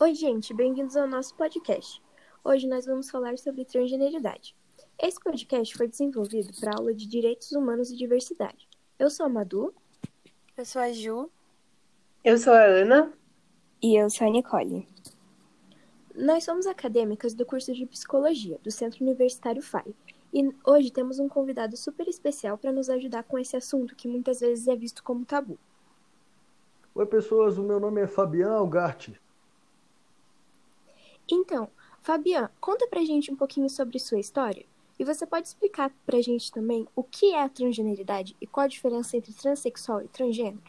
Oi, gente, bem-vindos ao nosso podcast. Hoje nós vamos falar sobre transgeneridade. Esse podcast foi desenvolvido para a aula de Direitos Humanos e Diversidade. Eu sou a Madu. Eu sou a Ju. Eu sou a Ana. E eu sou a Nicole. Nós somos acadêmicas do curso de Psicologia do Centro Universitário FAI. E hoje temos um convidado super especial para nos ajudar com esse assunto que muitas vezes é visto como tabu. Oi, pessoas, o meu nome é Fabian Algarte. Então, Fabian, conta pra gente um pouquinho sobre sua história. E você pode explicar pra gente também o que é a transgeneridade e qual a diferença entre transexual e transgênero?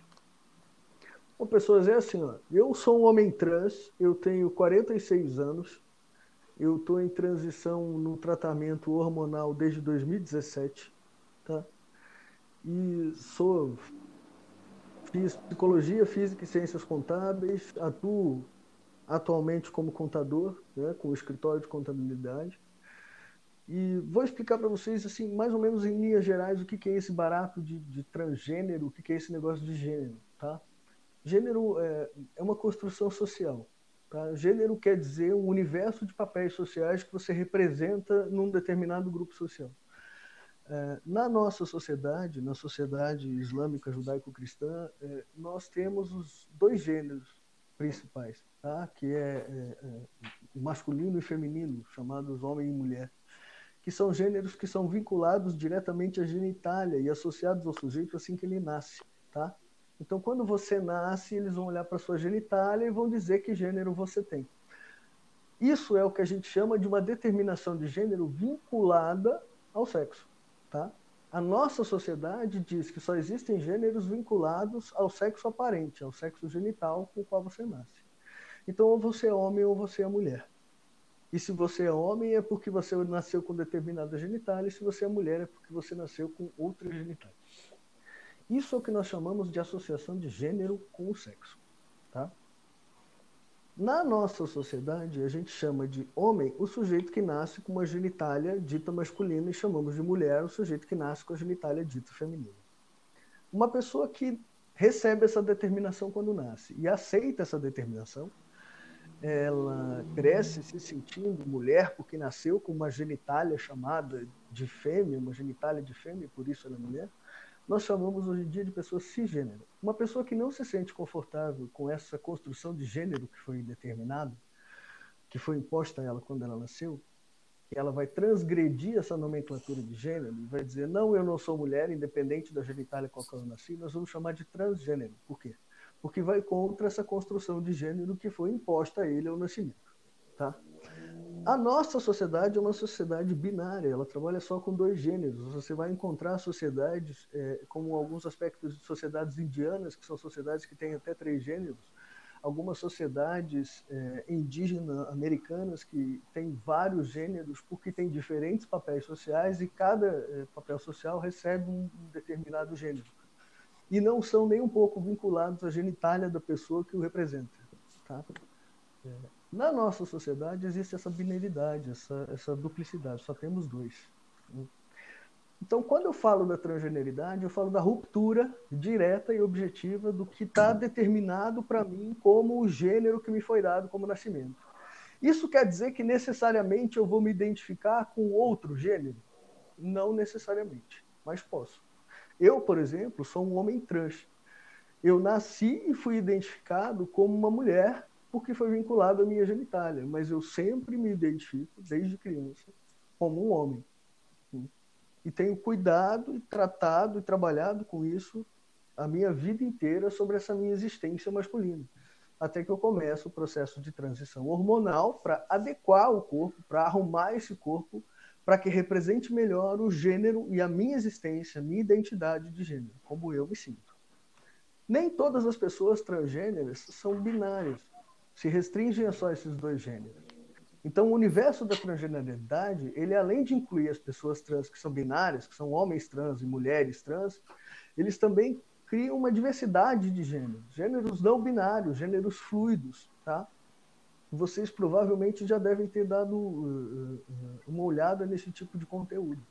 Bom, pessoas, é assim, ó. Eu sou um homem trans, eu tenho 46 anos, eu estou em transição no tratamento hormonal desde 2017, tá? E sou fiz psicologia, física e ciências contábeis, atuo atualmente como contador, né, com o escritório de contabilidade. E vou explicar para vocês, assim, mais ou menos em linhas gerais, o que, que é esse barato de, de, transgênero, o que, que é esse negócio de gênero, tá? Gênero é, é uma construção social. Tá? Gênero quer dizer um universo de papéis sociais que você representa num determinado grupo social. É, na nossa sociedade, na sociedade islâmica judaico-cristã, é, nós temos os dois gêneros principais, tá? que é, é, é masculino e feminino, chamados homem e mulher, que são gêneros que são vinculados diretamente à genitália e associados ao sujeito assim que ele nasce. Tá? Então, quando você nasce, eles vão olhar para sua genitália e vão dizer que gênero você tem. Isso é o que a gente chama de uma determinação de gênero vinculada ao sexo. Tá? A nossa sociedade diz que só existem gêneros vinculados ao sexo aparente, ao sexo genital com o qual você nasce. Então, ou você é homem ou você é mulher. E se você é homem, é porque você nasceu com determinada genitália, e se você é mulher, é porque você nasceu com outra genitália. Isso é o que nós chamamos de associação de gênero com o sexo. Tá? Na nossa sociedade, a gente chama de homem o sujeito que nasce com uma genitália dita masculina e chamamos de mulher o sujeito que nasce com a genitália dita feminina. Uma pessoa que recebe essa determinação quando nasce e aceita essa determinação, ela cresce se sentindo mulher porque nasceu com uma genitália chamada de fêmea, uma genitália de fêmea, por isso ela é mulher nós chamamos hoje em dia de pessoa cisgênero. Uma pessoa que não se sente confortável com essa construção de gênero que foi determinada, que foi imposta a ela quando ela nasceu, ela vai transgredir essa nomenclatura de gênero e vai dizer, não, eu não sou mulher, independente da genitália com a qual eu nasci, nós vamos chamar de transgênero. Por quê? Porque vai contra essa construção de gênero que foi imposta a ele ao nascimento. Tá? A nossa sociedade é uma sociedade binária, ela trabalha só com dois gêneros. Você vai encontrar sociedades, é, como alguns aspectos de sociedades indianas, que são sociedades que têm até três gêneros, algumas sociedades é, indígenas americanas que têm vários gêneros, porque têm diferentes papéis sociais e cada é, papel social recebe um, um determinado gênero. E não são nem um pouco vinculados à genitália da pessoa que o representa. Tá? É. Na nossa sociedade existe essa binaridade, essa, essa duplicidade, só temos dois. Né? Então, quando eu falo da transgeneridade, eu falo da ruptura direta e objetiva do que está determinado para mim como o gênero que me foi dado como nascimento. Isso quer dizer que necessariamente eu vou me identificar com outro gênero? Não necessariamente, mas posso. Eu, por exemplo, sou um homem trans. Eu nasci e fui identificado como uma mulher porque foi vinculado à minha genitália, mas eu sempre me identifico, desde criança, como um homem. E tenho cuidado, e tratado e trabalhado com isso a minha vida inteira sobre essa minha existência masculina. Até que eu começo o processo de transição hormonal para adequar o corpo, para arrumar esse corpo, para que represente melhor o gênero e a minha existência, minha identidade de gênero, como eu me sinto. Nem todas as pessoas transgêneras são binárias se restringem a só esses dois gêneros. Então, o universo da transgeneridade, ele além de incluir as pessoas trans que são binárias, que são homens trans e mulheres trans, eles também criam uma diversidade de gêneros, gêneros não binários, gêneros fluidos, tá? Vocês provavelmente já devem ter dado uh, uh, uma olhada nesse tipo de conteúdo.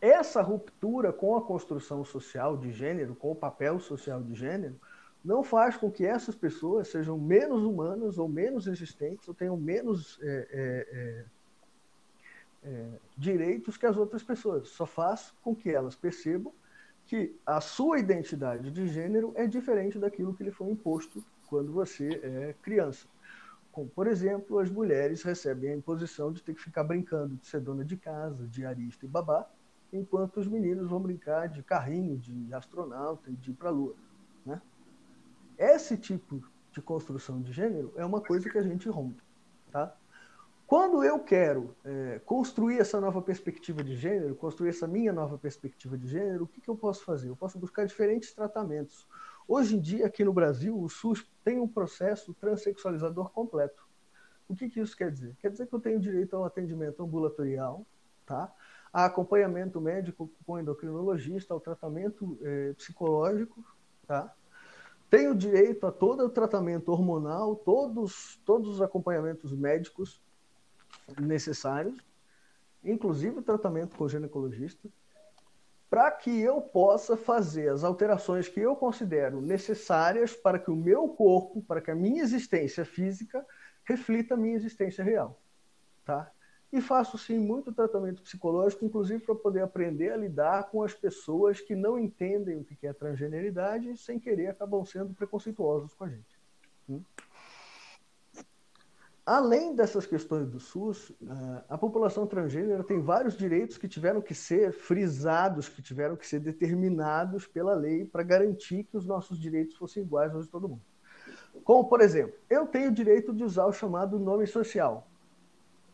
Essa ruptura com a construção social de gênero, com o papel social de gênero, não faz com que essas pessoas sejam menos humanas ou menos existentes ou tenham menos é, é, é, direitos que as outras pessoas. Só faz com que elas percebam que a sua identidade de gênero é diferente daquilo que lhe foi imposto quando você é criança. Como, por exemplo, as mulheres recebem a imposição de ter que ficar brincando de ser dona de casa, diarista e babá, enquanto os meninos vão brincar de carrinho, de astronauta e de ir para a lua. Né? Esse tipo de construção de gênero é uma coisa que a gente rompe. Tá? Quando eu quero é, construir essa nova perspectiva de gênero, construir essa minha nova perspectiva de gênero, o que, que eu posso fazer? Eu posso buscar diferentes tratamentos. Hoje em dia, aqui no Brasil, o SUS tem um processo transexualizador completo. O que, que isso quer dizer? Quer dizer que eu tenho direito ao atendimento ambulatorial, tá? a acompanhamento médico com endocrinologista, ao tratamento é, psicológico, tá? Tenho direito a todo o tratamento hormonal, todos, todos os acompanhamentos médicos necessários, inclusive o tratamento com ginecologista, para que eu possa fazer as alterações que eu considero necessárias para que o meu corpo, para que a minha existência física reflita a minha existência real, tá? E faço sim muito tratamento psicológico, inclusive para poder aprender a lidar com as pessoas que não entendem o que é transgeneridade e, sem querer, acabam sendo preconceituosos com a gente. Hum? Além dessas questões do SUS, eh, a população transgênera tem vários direitos que tiveram que ser frisados, que tiveram que ser determinados pela lei para garantir que os nossos direitos fossem iguais aos de todo mundo. Como, por exemplo, eu tenho o direito de usar o chamado nome social.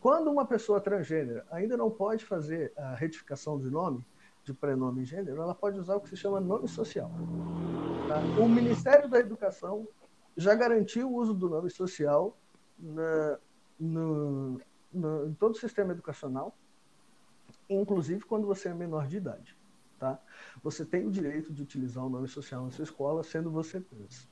Quando uma pessoa transgênera ainda não pode fazer a retificação de nome, de prenome e gênero, ela pode usar o que se chama nome social. Tá? O Ministério da Educação já garantiu o uso do nome social na, no, no, em todo o sistema educacional, inclusive quando você é menor de idade. Tá? Você tem o direito de utilizar o nome social na sua escola, sendo você trans.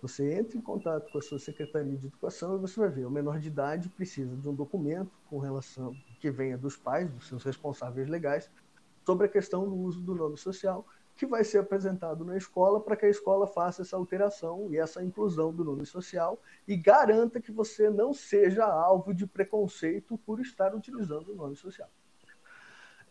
Você entra em contato com a sua secretaria de educação e você vai ver, o menor de idade precisa de um documento com relação que venha dos pais, dos seus responsáveis legais, sobre a questão do uso do nome social, que vai ser apresentado na escola para que a escola faça essa alteração e essa inclusão do nome social e garanta que você não seja alvo de preconceito por estar utilizando o nome social.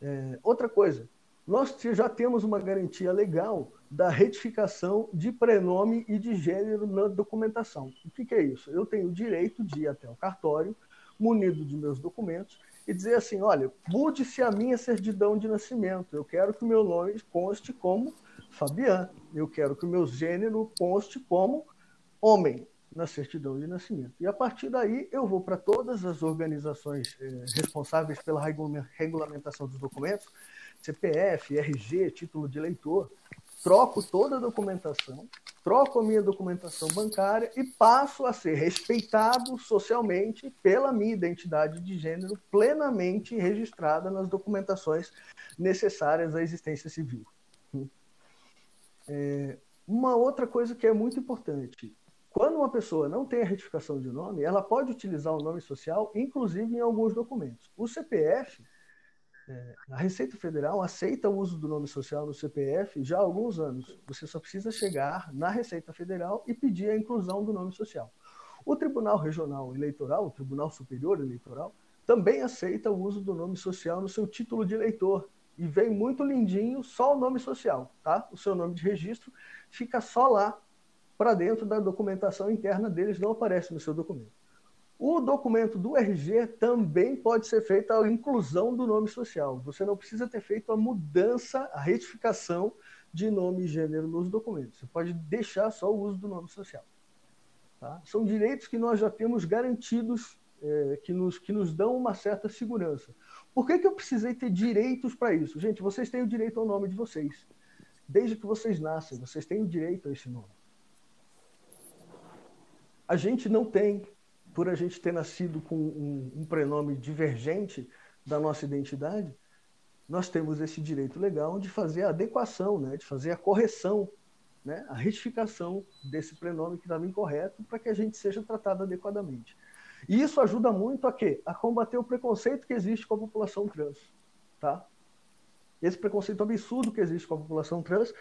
É, outra coisa, nós já temos uma garantia legal da retificação de prenome e de gênero na documentação. O que, que é isso? Eu tenho o direito de ir até o cartório, munido de meus documentos, e dizer assim: olha, mude-se a minha certidão de nascimento. Eu quero que o meu nome conste como Fabian. Eu quero que o meu gênero conste como homem na certidão de nascimento. E a partir daí eu vou para todas as organizações eh, responsáveis pela regulamentação dos documentos CPF, RG, título de eleitor, troco toda a documentação, troco a minha documentação bancária e passo a ser respeitado socialmente pela minha identidade de gênero plenamente registrada nas documentações necessárias à existência civil. É, uma outra coisa que é muito importante, quando uma pessoa não tem a retificação de nome, ela pode utilizar o nome social, inclusive em alguns documentos. O CPF é, a Receita Federal aceita o uso do nome social no CPF já há alguns anos. Você só precisa chegar na Receita Federal e pedir a inclusão do nome social. O Tribunal Regional Eleitoral, o Tribunal Superior Eleitoral, também aceita o uso do nome social no seu título de eleitor. E vem muito lindinho só o nome social, tá? O seu nome de registro fica só lá para dentro da documentação interna deles, não aparece no seu documento. O documento do RG também pode ser feita a inclusão do nome social. Você não precisa ter feito a mudança, a retificação de nome e gênero nos documentos. Você pode deixar só o uso do nome social. Tá? São direitos que nós já temos garantidos, é, que, nos, que nos dão uma certa segurança. Por que, que eu precisei ter direitos para isso? Gente, vocês têm o direito ao nome de vocês. Desde que vocês nascem, vocês têm o direito a esse nome. A gente não tem por a gente ter nascido com um, um prenome divergente da nossa identidade, nós temos esse direito legal de fazer a adequação, né, de fazer a correção, né, a retificação desse prenome que estava incorreto para que a gente seja tratado adequadamente. E isso ajuda muito a quê? A combater o preconceito que existe com a população trans, tá? Esse preconceito absurdo que existe com a população trans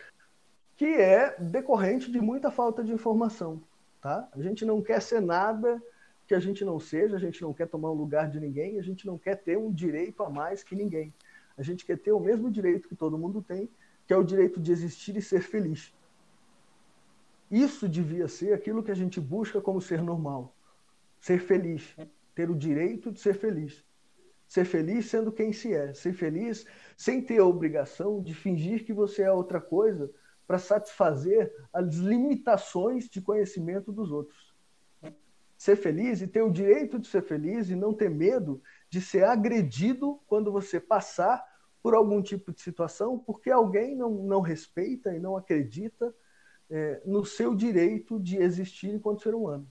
que é decorrente de muita falta de informação. Tá? A gente não quer ser nada que a gente não seja, a gente não quer tomar o lugar de ninguém, a gente não quer ter um direito a mais que ninguém. A gente quer ter o mesmo direito que todo mundo tem, que é o direito de existir e ser feliz. Isso devia ser aquilo que a gente busca como ser normal. Ser feliz, ter o direito de ser feliz. Ser feliz sendo quem se é, ser feliz sem ter a obrigação de fingir que você é outra coisa para satisfazer as limitações de conhecimento dos outros. Ser feliz e ter o direito de ser feliz e não ter medo de ser agredido quando você passar por algum tipo de situação, porque alguém não, não respeita e não acredita é, no seu direito de existir enquanto ser humano.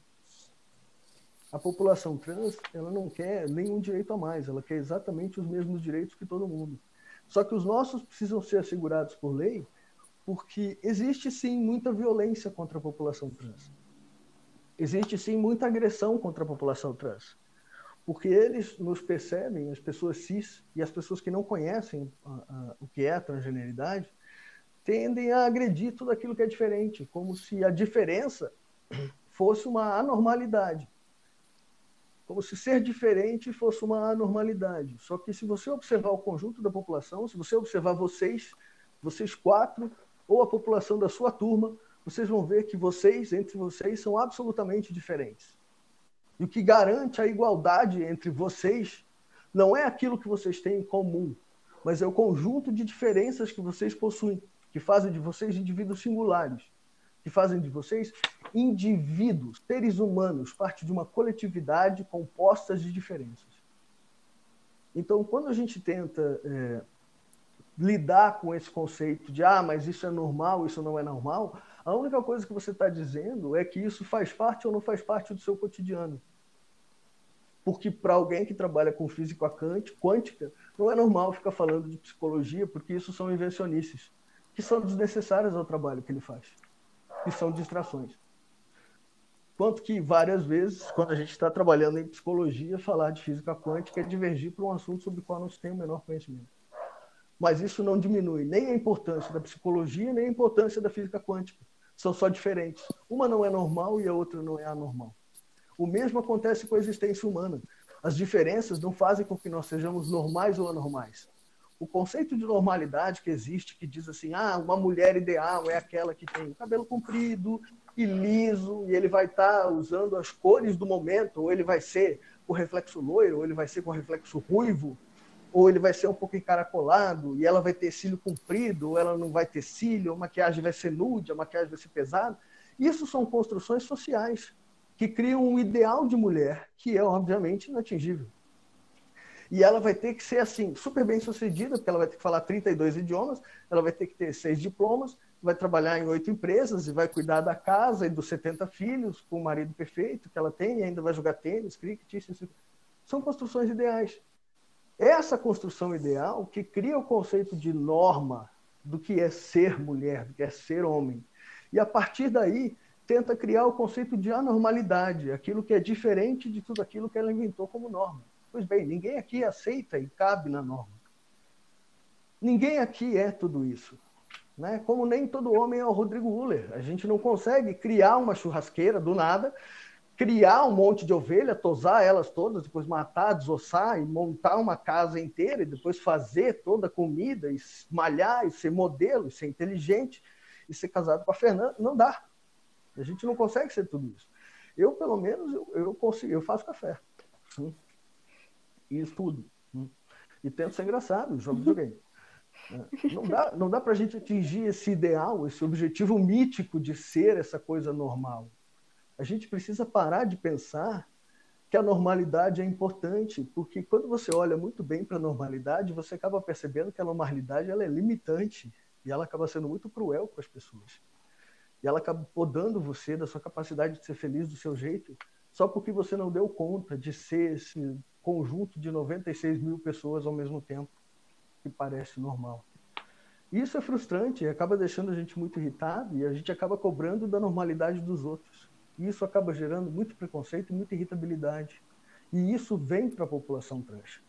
A população trans ela não quer nenhum direito a mais, ela quer exatamente os mesmos direitos que todo mundo. Só que os nossos precisam ser assegurados por lei porque existe sim muita violência contra a população trans. Existe sim muita agressão contra a população trans. Porque eles nos percebem, as pessoas cis e as pessoas que não conhecem o que é a transgeneridade, tendem a agredir tudo aquilo que é diferente, como se a diferença fosse uma anormalidade. Como se ser diferente fosse uma anormalidade. Só que se você observar o conjunto da população, se você observar vocês, vocês quatro, ou a população da sua turma, vocês vão ver que vocês, entre vocês, são absolutamente diferentes. E o que garante a igualdade entre vocês não é aquilo que vocês têm em comum, mas é o conjunto de diferenças que vocês possuem, que fazem de vocês indivíduos singulares, que fazem de vocês indivíduos, seres humanos, parte de uma coletividade composta de diferenças. Então, quando a gente tenta é, lidar com esse conceito de ah, mas isso é normal, isso não é normal, a única coisa que você está dizendo é que isso faz parte ou não faz parte do seu cotidiano. Porque para alguém que trabalha com física quântica, não é normal ficar falando de psicologia, porque isso são invencionices, que são desnecessárias ao trabalho que ele faz, que são distrações. Quanto que várias vezes, quando a gente está trabalhando em psicologia, falar de física quântica é divergir para um assunto sobre o qual não se tem o menor conhecimento. Mas isso não diminui nem a importância da psicologia, nem a importância da física quântica. São só diferentes. Uma não é normal e a outra não é anormal. O mesmo acontece com a existência humana. As diferenças não fazem com que nós sejamos normais ou anormais. O conceito de normalidade que existe, que diz assim, ah, uma mulher ideal é aquela que tem cabelo comprido e liso, e ele vai estar tá usando as cores do momento, ou ele vai ser com reflexo loiro, ou ele vai ser com reflexo ruivo, ou ele vai ser um pouco encaracolado e ela vai ter cílio comprido, ou ela não vai ter cílio, a maquiagem vai ser nude, a maquiagem vai ser pesada. Isso são construções sociais que criam um ideal de mulher que é, obviamente, inatingível. E ela vai ter que ser, assim, super bem sucedida, porque ela vai ter que falar 32 idiomas, ela vai ter que ter seis diplomas, vai trabalhar em oito empresas e vai cuidar da casa e dos 70 filhos com o marido perfeito que ela tem e ainda vai jogar tênis, cricket, isso, isso. São construções ideais essa construção ideal que cria o conceito de norma do que é ser mulher, do que é ser homem. E a partir daí tenta criar o conceito de anormalidade, aquilo que é diferente de tudo aquilo que ela inventou como norma. Pois bem, ninguém aqui aceita e cabe na norma. Ninguém aqui é tudo isso. Né? Como nem todo homem é o Rodrigo Uller. A gente não consegue criar uma churrasqueira do nada criar um monte de ovelha, tosar elas todas, depois matar, desossar e montar uma casa inteira e depois fazer toda a comida e malhar e ser modelo e ser inteligente e ser casado com a Fernanda, não dá. A gente não consegue ser tudo isso. Eu, pelo menos, eu, eu consigo, eu faço café. Hum. E estudo. Hum. E tento ser engraçado, jogo videogame. É. Não dá, não dá para a gente atingir esse ideal, esse objetivo mítico de ser essa coisa normal. A gente precisa parar de pensar que a normalidade é importante, porque quando você olha muito bem para a normalidade, você acaba percebendo que a normalidade ela é limitante e ela acaba sendo muito cruel com as pessoas. E ela acaba podando você da sua capacidade de ser feliz do seu jeito, só porque você não deu conta de ser esse conjunto de 96 mil pessoas ao mesmo tempo, que parece normal. Isso é frustrante acaba deixando a gente muito irritado e a gente acaba cobrando da normalidade dos outros. E isso acaba gerando muito preconceito e muita irritabilidade. E isso vem para a população trans.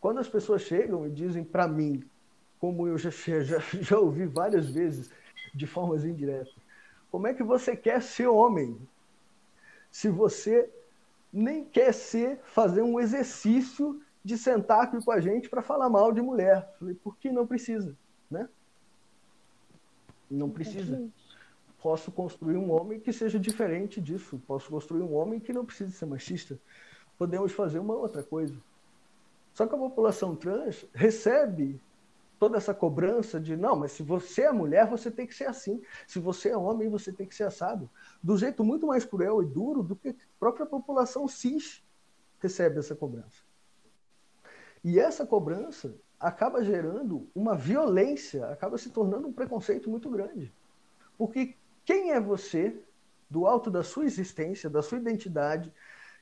Quando as pessoas chegam e dizem para mim como eu já, já, já ouvi várias vezes, de formas indiretas. Como é que você quer ser homem se você nem quer ser, fazer um exercício de sentar aqui com a gente para falar mal de mulher? Falei, por que não precisa, né? Não precisa. Posso construir um homem que seja diferente disso. Posso construir um homem que não precise ser machista. Podemos fazer uma outra coisa. Só que a população trans recebe toda essa cobrança de não, mas se você é mulher, você tem que ser assim. Se você é homem, você tem que ser assado. Do jeito muito mais cruel e duro do que a própria população cis recebe essa cobrança. E essa cobrança acaba gerando uma violência, acaba se tornando um preconceito muito grande. Porque quem é você, do alto da sua existência, da sua identidade,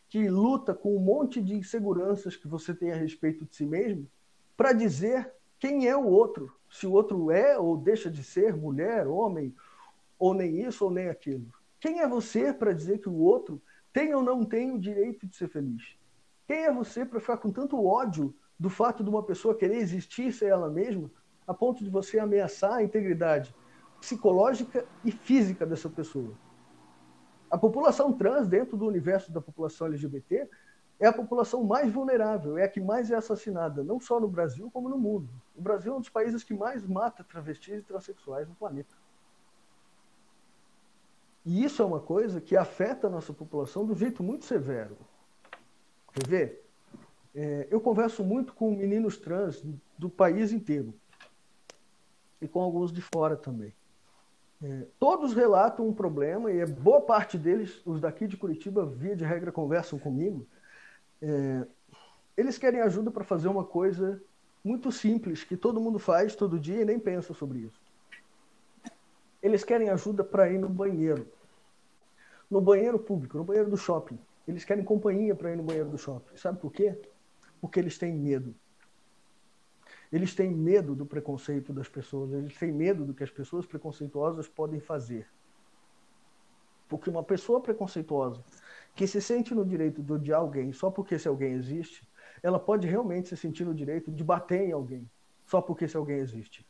que luta com um monte de inseguranças que você tem a respeito de si mesmo, para dizer quem é o outro, se o outro é ou deixa de ser mulher, homem, ou nem isso ou nem aquilo. Quem é você para dizer que o outro tem ou não tem o direito de ser feliz? Quem é você para ficar com tanto ódio do fato de uma pessoa querer existir ser ela mesma, a ponto de você ameaçar a integridade psicológica e física dessa pessoa? A população trans, dentro do universo da população LGBT, é a população mais vulnerável, é a que mais é assassinada, não só no Brasil, como no mundo. O Brasil é um dos países que mais mata travestis e transexuais no planeta. E isso é uma coisa que afeta a nossa população de um jeito muito severo. Quer ver? É, eu converso muito com meninos trans do país inteiro e com alguns de fora também. É, todos relatam um problema e boa parte deles, os daqui de Curitiba, via de regra, conversam comigo é, eles querem ajuda para fazer uma coisa muito simples, que todo mundo faz todo dia e nem pensa sobre isso. Eles querem ajuda para ir no banheiro. No banheiro público, no banheiro do shopping. Eles querem companhia para ir no banheiro do shopping. Sabe por quê? Porque eles têm medo. Eles têm medo do preconceito das pessoas, eles têm medo do que as pessoas preconceituosas podem fazer. Porque uma pessoa preconceituosa que se sente no direito de odiar alguém só porque esse alguém existe, ela pode realmente se sentir no direito de bater em alguém só porque esse alguém existe.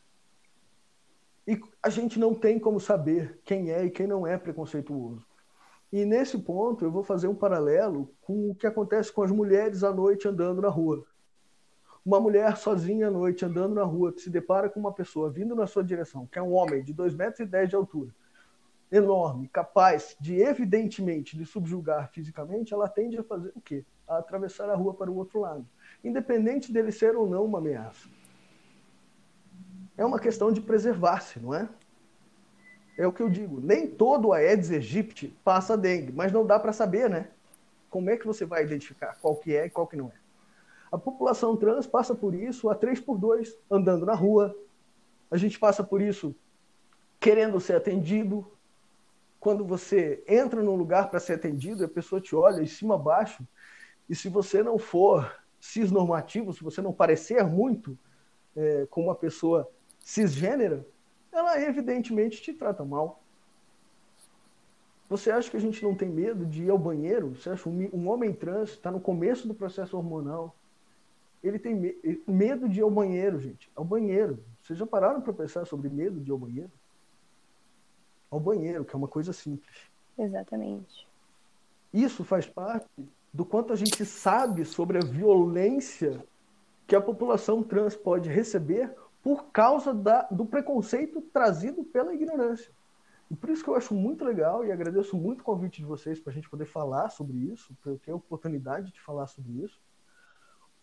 E a gente não tem como saber quem é e quem não é preconceituoso. E nesse ponto eu vou fazer um paralelo com o que acontece com as mulheres à noite andando na rua. Uma mulher sozinha à noite andando na rua que se depara com uma pessoa vindo na sua direção, que é um homem de 2,10 metros e dez de altura, enorme, capaz de evidentemente de subjugar fisicamente, ela tende a fazer o quê? A atravessar a rua para o outro lado, independente dele ser ou não uma ameaça. É uma questão de preservar-se, não é? É o que eu digo. Nem todo Aedes aegypti passa dengue, mas não dá para saber, né? Como é que você vai identificar qual que é e qual que não é? A população trans passa por isso a três por dois, andando na rua. A gente passa por isso querendo ser atendido, quando você entra num lugar para ser atendido, a pessoa te olha de cima a baixo, e se você não for cisnormativo, se você não parecer muito é, com uma pessoa cisgênera, ela evidentemente te trata mal. Você acha que a gente não tem medo de ir ao banheiro? Você acha um, um homem trans está no começo do processo hormonal? Ele tem me medo de ir ao banheiro, gente. Ao banheiro. Vocês já pararam para pensar sobre medo de ir ao banheiro? ao banheiro, que é uma coisa simples. Exatamente. Isso faz parte do quanto a gente sabe sobre a violência que a população trans pode receber por causa da, do preconceito trazido pela ignorância. E por isso que eu acho muito legal e agradeço muito o convite de vocês para a gente poder falar sobre isso, para eu ter a oportunidade de falar sobre isso,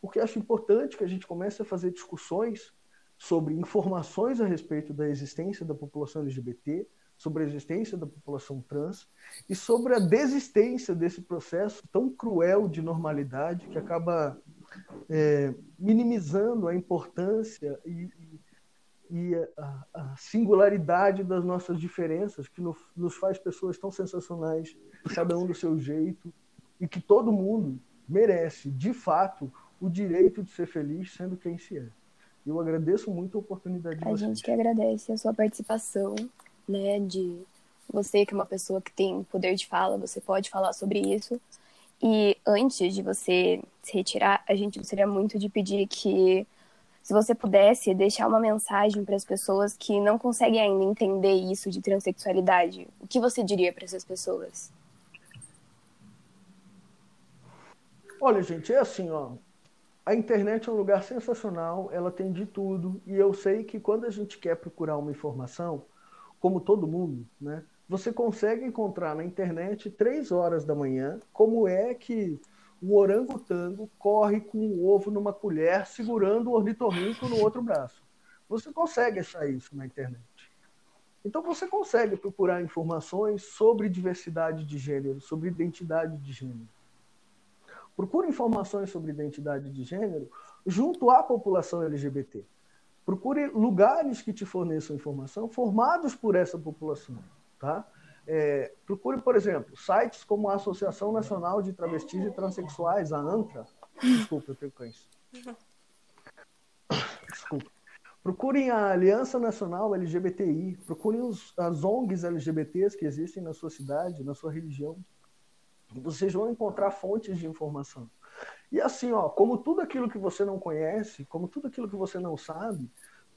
porque acho importante que a gente comece a fazer discussões sobre informações a respeito da existência da população LGBT, sobre a existência da população trans e sobre a desistência desse processo tão cruel de normalidade que acaba é, minimizando a importância e, e a, a, singularidade das nossas diferenças, que no, nos faz pessoas tão sensacionais, cada um do seu jeito, e que todo mundo merece, de fato, o direito de ser feliz sendo quem se é. Eu agradeço muito a oportunidade de A vocês. gente que agradece a sua participação né? De você que é uma pessoa que tem poder de fala, você pode falar sobre isso. E antes de você se retirar, a gente gostaria muito de pedir que Se você pudesse deixar uma mensagem para as pessoas que não conseguem ainda entender isso de transexualidade, o que você diria para essas pessoas? Olha, gente, é assim, ó. A internet é um lugar sensacional, ela tem de tudo, e eu sei que quando a gente quer procurar uma informação, como todo mundo, né? Você consegue encontrar na internet três horas da manhã como é que o orangotango corre com o ovo numa colher segurando o ornitorrinco no outro braço. Você consegue achar isso na internet. Então você consegue procurar informações sobre diversidade de gênero, sobre identidade de gênero. Procure informações sobre identidade de gênero junto à população LGBT. Procure lugares que te forneçam informação formados por essa população. Tá? É, procure, por exemplo, sites como a Associação Nacional de Travestis e Transsexuais, a ANTRA. Desculpa, eu tenho cães. Desculpa. Procurem a Aliança Nacional LGBTI, procurem os, as ONGs LGBTs que existem na sua cidade, na sua religião. Vocês vão encontrar fontes de informação. E assim, ó, como tudo aquilo que você não conhece, como tudo aquilo que você não sabe,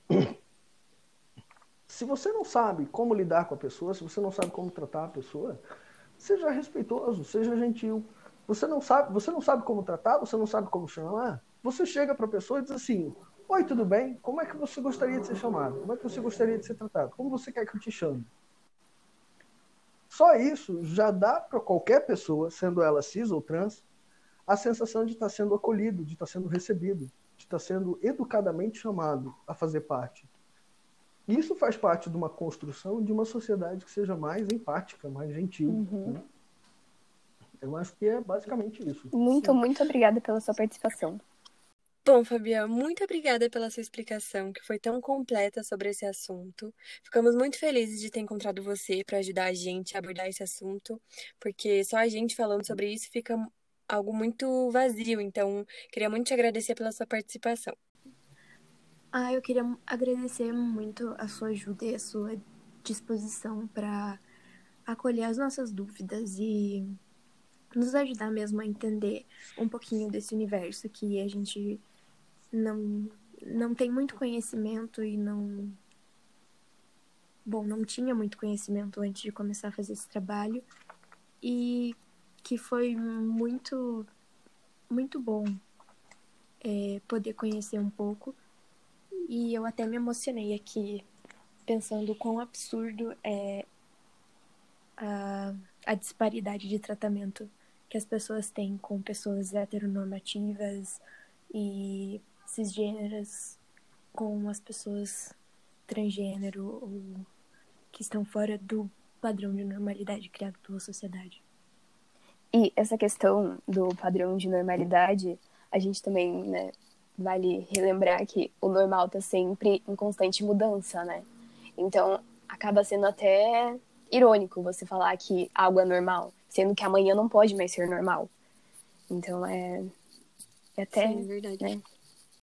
se você não sabe como lidar com a pessoa, se você não sabe como tratar a pessoa, seja respeitoso, seja gentil. Você não sabe, você não sabe como tratar, você não sabe como chamar, você chega para a pessoa e diz assim: Oi, tudo bem? Como é que você gostaria de ser chamado? Como é que você gostaria de ser tratado? Como você quer que eu te chame? Só isso já dá para qualquer pessoa, sendo ela cis ou trans, a sensação de estar sendo acolhido, de estar sendo recebido, de estar sendo educadamente chamado a fazer parte. Isso faz parte de uma construção de uma sociedade que seja mais empática, mais gentil. Uhum. Né? Eu acho que é basicamente isso. Muito, muito obrigada pela sua participação. Bom, Fabiana, muito obrigada pela sua explicação, que foi tão completa sobre esse assunto. Ficamos muito felizes de ter encontrado você para ajudar a gente a abordar esse assunto, porque só a gente falando sobre isso fica algo muito vazio. Então, queria muito te agradecer pela sua participação. Ah, eu queria agradecer muito a sua ajuda e a sua disposição para acolher as nossas dúvidas e nos ajudar mesmo a entender um pouquinho desse universo que a gente não não tem muito conhecimento e não bom, não tinha muito conhecimento antes de começar a fazer esse trabalho e que foi muito muito bom é, poder conhecer um pouco e eu até me emocionei aqui, pensando quão absurdo é a, a disparidade de tratamento que as pessoas têm com pessoas heteronormativas e cisgêneras com as pessoas transgênero ou que estão fora do padrão de normalidade criado pela sociedade. E essa questão do padrão de normalidade, a gente também né, vale relembrar que o normal está sempre em constante mudança, né? Então, acaba sendo até irônico você falar que algo é normal, sendo que amanhã não pode mais ser normal. Então, é, é até. Sim, verdade. Né?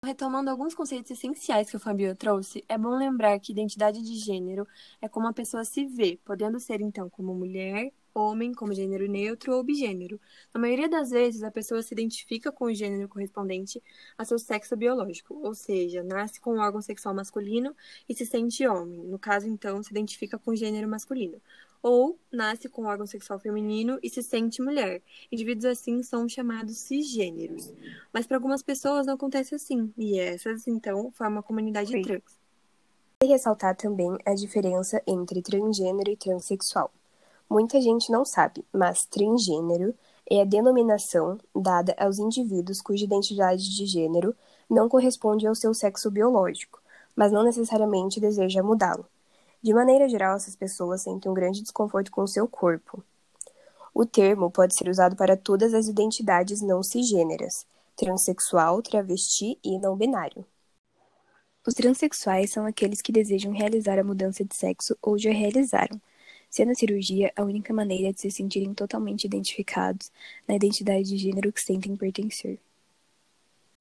Retomando alguns conceitos essenciais que o Fabio trouxe, é bom lembrar que identidade de gênero é como a pessoa se vê, podendo ser então como mulher, homem como gênero neutro ou bigênero. Na maioria das vezes, a pessoa se identifica com o gênero correspondente a seu sexo biológico, ou seja, nasce com o órgão sexual masculino e se sente homem. No caso, então, se identifica com o gênero masculino. Ou nasce com órgão sexual feminino e se sente mulher. Indivíduos assim são chamados cisgêneros. Mas para algumas pessoas não acontece assim, e essas, então, formam a comunidade Sim. trans. E ressaltar também a diferença entre transgênero e transexual. Muita gente não sabe, mas transgênero é a denominação dada aos indivíduos cuja identidade de gênero não corresponde ao seu sexo biológico, mas não necessariamente deseja mudá-lo. De maneira geral, essas pessoas sentem um grande desconforto com o seu corpo. O termo pode ser usado para todas as identidades não cisgêneras, transexual, travesti e não binário. Os transexuais são aqueles que desejam realizar a mudança de sexo ou já realizaram, sendo a cirurgia a única maneira de se sentirem totalmente identificados na identidade de gênero que sentem pertencer.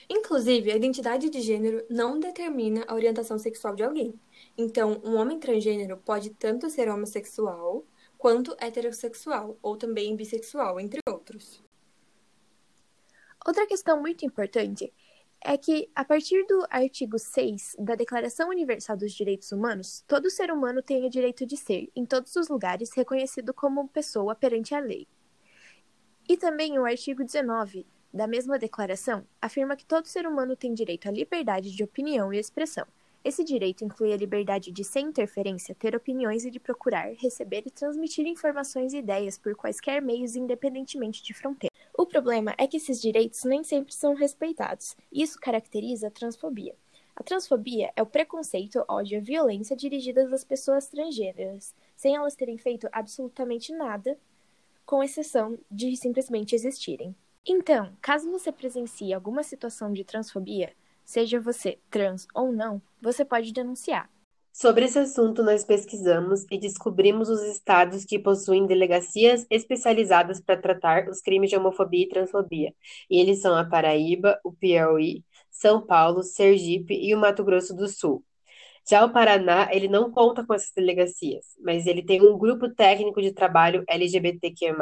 Inclusive, a identidade de gênero não determina a orientação sexual de alguém. Então, um homem transgênero pode tanto ser homossexual quanto heterossexual, ou também bissexual, entre outros. Outra questão muito importante é que, a partir do artigo 6 da Declaração Universal dos Direitos Humanos, todo ser humano tem o direito de ser, em todos os lugares, reconhecido como pessoa perante a lei. E também o artigo 19 da mesma declaração afirma que todo ser humano tem direito à liberdade de opinião e expressão. Esse direito inclui a liberdade de, sem interferência, ter opiniões e de procurar, receber e transmitir informações e ideias por quaisquer meios, independentemente de fronteiras. O problema é que esses direitos nem sempre são respeitados. Isso caracteriza a transfobia. A transfobia é o preconceito, ódio e violência dirigidas às pessoas transgêneras, sem elas terem feito absolutamente nada, com exceção de simplesmente existirem. Então, caso você presencie alguma situação de transfobia, seja você trans ou não, você pode denunciar. Sobre esse assunto, nós pesquisamos e descobrimos os estados que possuem delegacias especializadas para tratar os crimes de homofobia e transfobia. E eles são a Paraíba, o Piauí, São Paulo, Sergipe e o Mato Grosso do Sul. Já o Paraná, ele não conta com essas delegacias, mas ele tem um grupo técnico de trabalho LGBTQ+,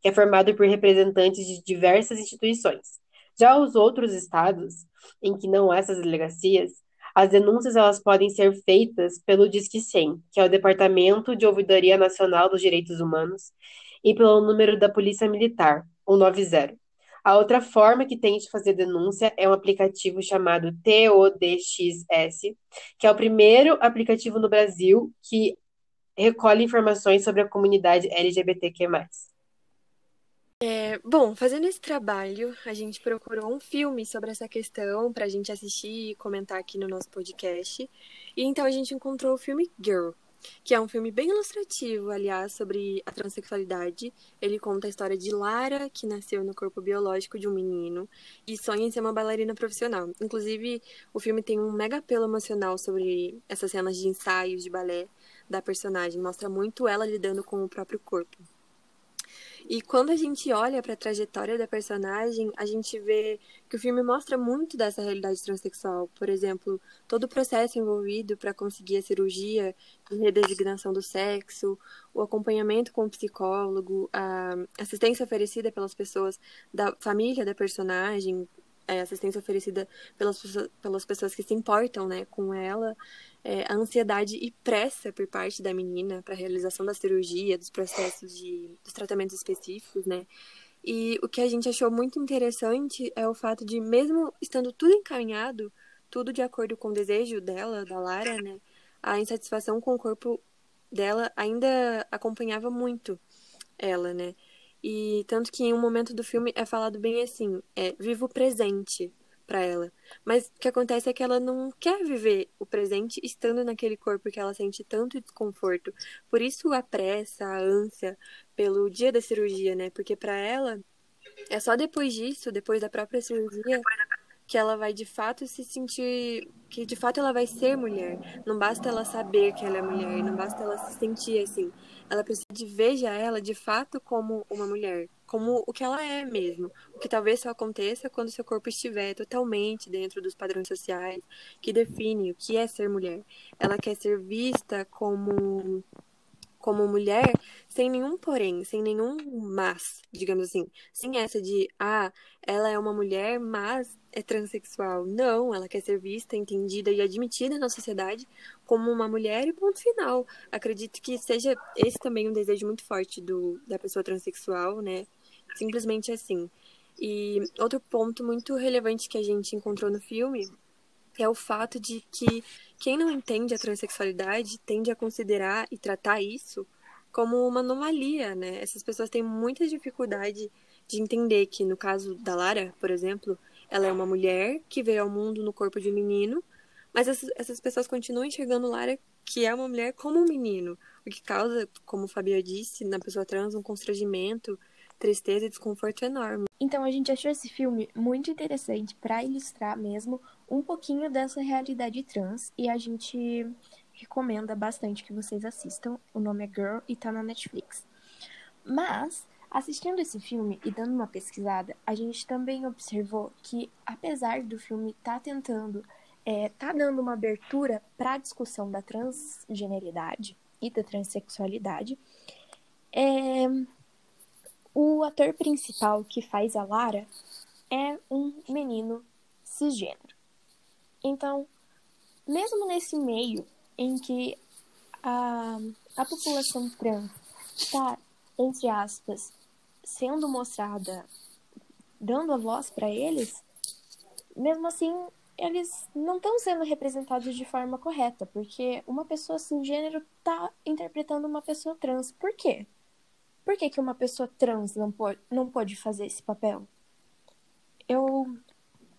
que é formado por representantes de diversas instituições. Já os outros estados, em que não há essas delegacias, as denúncias elas podem ser feitas pelo Disque 100, que é o Departamento de Ouvidoria Nacional dos Direitos Humanos, e pelo número da Polícia Militar, o 90. A outra forma que tem de fazer denúncia é um aplicativo chamado TODXS, que é o primeiro aplicativo no Brasil que recolhe informações sobre a comunidade LGBTQ+. É, bom, fazendo esse trabalho, a gente procurou um filme sobre essa questão para a gente assistir e comentar aqui no nosso podcast. E então a gente encontrou o filme Girl, que é um filme bem ilustrativo, aliás, sobre a transexualidade. Ele conta a história de Lara, que nasceu no corpo biológico de um menino e sonha em ser uma bailarina profissional. Inclusive, o filme tem um mega apelo emocional sobre essas cenas de ensaios de balé da personagem, mostra muito ela lidando com o próprio corpo. E quando a gente olha para a trajetória da personagem, a gente vê que o filme mostra muito dessa realidade transexual. Por exemplo, todo o processo envolvido para conseguir a cirurgia de redesignação do sexo, o acompanhamento com o psicólogo, a assistência oferecida pelas pessoas da família da personagem, a assistência oferecida pelas, pelas pessoas que se importam né, com ela é, a ansiedade e pressa por parte da menina para a realização da cirurgia, dos processos de dos tratamentos específicos, né? E o que a gente achou muito interessante é o fato de, mesmo estando tudo encaminhado, tudo de acordo com o desejo dela, da Lara, né? A insatisfação com o corpo dela ainda acompanhava muito ela, né? E tanto que em um momento do filme é falado bem assim, é viva o presente, para ela. Mas o que acontece é que ela não quer viver o presente estando naquele corpo que ela sente tanto desconforto. Por isso a pressa, a ânsia pelo dia da cirurgia, né? Porque para ela é só depois disso, depois da própria cirurgia, que ela vai de fato se sentir que de fato ela vai ser mulher. Não basta ela saber que ela é mulher, não basta ela se sentir assim. Ela precisa de veja ela de fato como uma mulher, como o que ela é mesmo. O que talvez só aconteça quando seu corpo estiver totalmente dentro dos padrões sociais que definem o que é ser mulher. Ela quer ser vista como como mulher sem nenhum porém, sem nenhum mas, digamos assim. Sem essa de, ah, ela é uma mulher, mas é transexual. Não, ela quer ser vista, entendida e admitida na sociedade como uma mulher e ponto final. Acredito que seja esse também um desejo muito forte do, da pessoa transexual, né? Simplesmente assim. E outro ponto muito relevante que a gente encontrou no filme é o fato de que quem não entende a transexualidade tende a considerar e tratar isso como uma anomalia, né? Essas pessoas têm muita dificuldade de entender que, no caso da Lara, por exemplo, ela é uma mulher que veio ao mundo no corpo de um menino, mas essas, pessoas continuam enxergando Lara que é uma mulher como um menino, o que causa, como o Fabio disse, na pessoa trans um constrangimento tristeza e desconforto enorme. Então a gente achou esse filme muito interessante para ilustrar mesmo um pouquinho dessa realidade trans e a gente recomenda bastante que vocês assistam. O nome é Girl e tá na Netflix. Mas assistindo esse filme e dando uma pesquisada, a gente também observou que apesar do filme tá tentando é, tá dando uma abertura para a discussão da transgeneridade e da transexualidade, é, o ator principal que faz a Lara é um menino cisgênero. Então, mesmo nesse meio em que a, a população trans está, entre aspas, sendo mostrada, dando a voz para eles, mesmo assim, eles não estão sendo representados de forma correta, porque uma pessoa cisgênero está interpretando uma pessoa trans. Por quê? Por que, que uma pessoa trans não pode, não pode fazer esse papel? Eu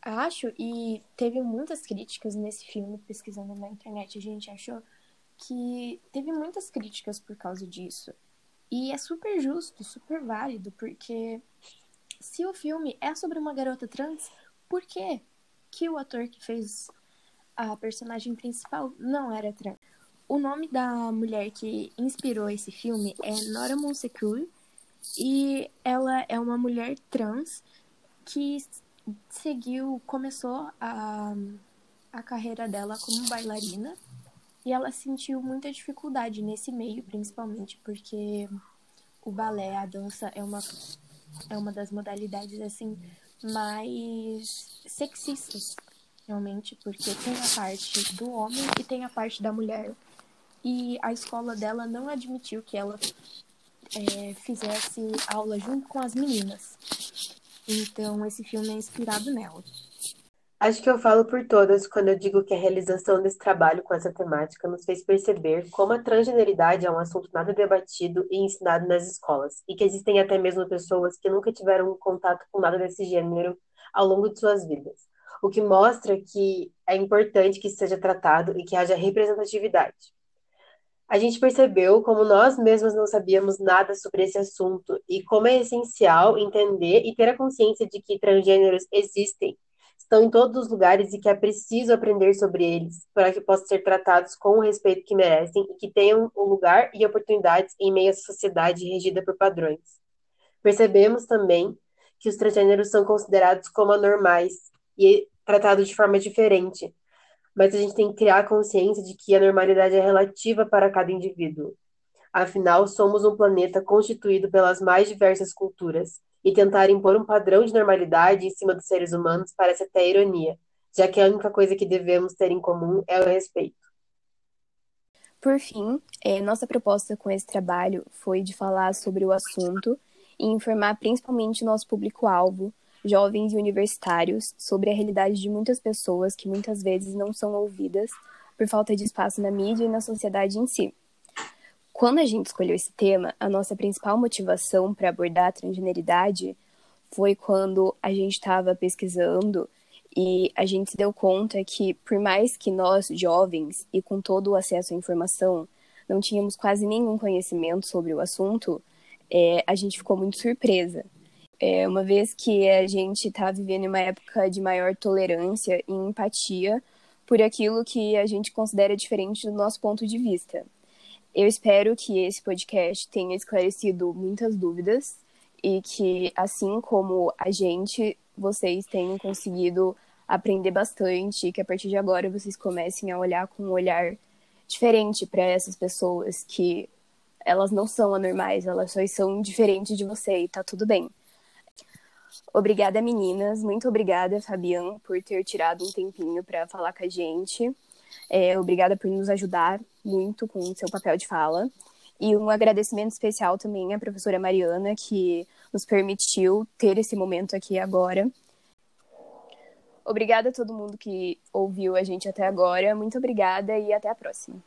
acho, e teve muitas críticas nesse filme, pesquisando na internet, a gente achou que teve muitas críticas por causa disso. E é super justo, super válido, porque se o filme é sobre uma garota trans, por que que o ator que fez a personagem principal não era trans? O nome da mulher que inspirou esse filme é Nora Monsecourt e ela é uma mulher trans que seguiu, começou a, a carreira dela como bailarina e ela sentiu muita dificuldade nesse meio, principalmente porque o balé, a dança é uma, é uma das modalidades assim mais sexistas, realmente, porque tem a parte do homem e tem a parte da mulher. E a escola dela não admitiu que ela é, fizesse aula junto com as meninas. Então, esse filme é inspirado nela. Acho que eu falo por todas quando eu digo que a realização desse trabalho com essa temática nos fez perceber como a transgeneridade é um assunto nada debatido e ensinado nas escolas, e que existem até mesmo pessoas que nunca tiveram contato com nada desse gênero ao longo de suas vidas, o que mostra que é importante que isso seja tratado e que haja representatividade. A gente percebeu como nós mesmos não sabíamos nada sobre esse assunto e como é essencial entender e ter a consciência de que transgêneros existem, estão em todos os lugares e que é preciso aprender sobre eles para que possam ser tratados com o respeito que merecem e que tenham um lugar e oportunidades em meio à sociedade regida por padrões. Percebemos também que os transgêneros são considerados como anormais e tratados de forma diferente, mas a gente tem que criar a consciência de que a normalidade é relativa para cada indivíduo. Afinal, somos um planeta constituído pelas mais diversas culturas, e tentar impor um padrão de normalidade em cima dos seres humanos parece até ironia, já que a única coisa que devemos ter em comum é o respeito. Por fim, é, nossa proposta com esse trabalho foi de falar sobre o assunto e informar principalmente o nosso público-alvo jovens e universitários, sobre a realidade de muitas pessoas que muitas vezes não são ouvidas por falta de espaço na mídia e na sociedade em si. Quando a gente escolheu esse tema, a nossa principal motivação para abordar a transgeneridade foi quando a gente estava pesquisando e a gente se deu conta que, por mais que nós, jovens, e com todo o acesso à informação, não tínhamos quase nenhum conhecimento sobre o assunto, é, a gente ficou muito surpresa é, uma vez que a gente está vivendo uma época de maior tolerância e empatia por aquilo que a gente considera diferente do nosso ponto de vista. Eu espero que esse podcast tenha esclarecido muitas dúvidas e que, assim como a gente, vocês tenham conseguido aprender bastante e que a partir de agora vocês comecem a olhar com um olhar diferente para essas pessoas que elas não são anormais, elas só são diferentes de você e tá tudo bem. Obrigada, meninas. Muito obrigada, Fabian, por ter tirado um tempinho para falar com a gente. É, obrigada por nos ajudar muito com o seu papel de fala. E um agradecimento especial também à professora Mariana, que nos permitiu ter esse momento aqui agora. Obrigada a todo mundo que ouviu a gente até agora. Muito obrigada e até a próxima.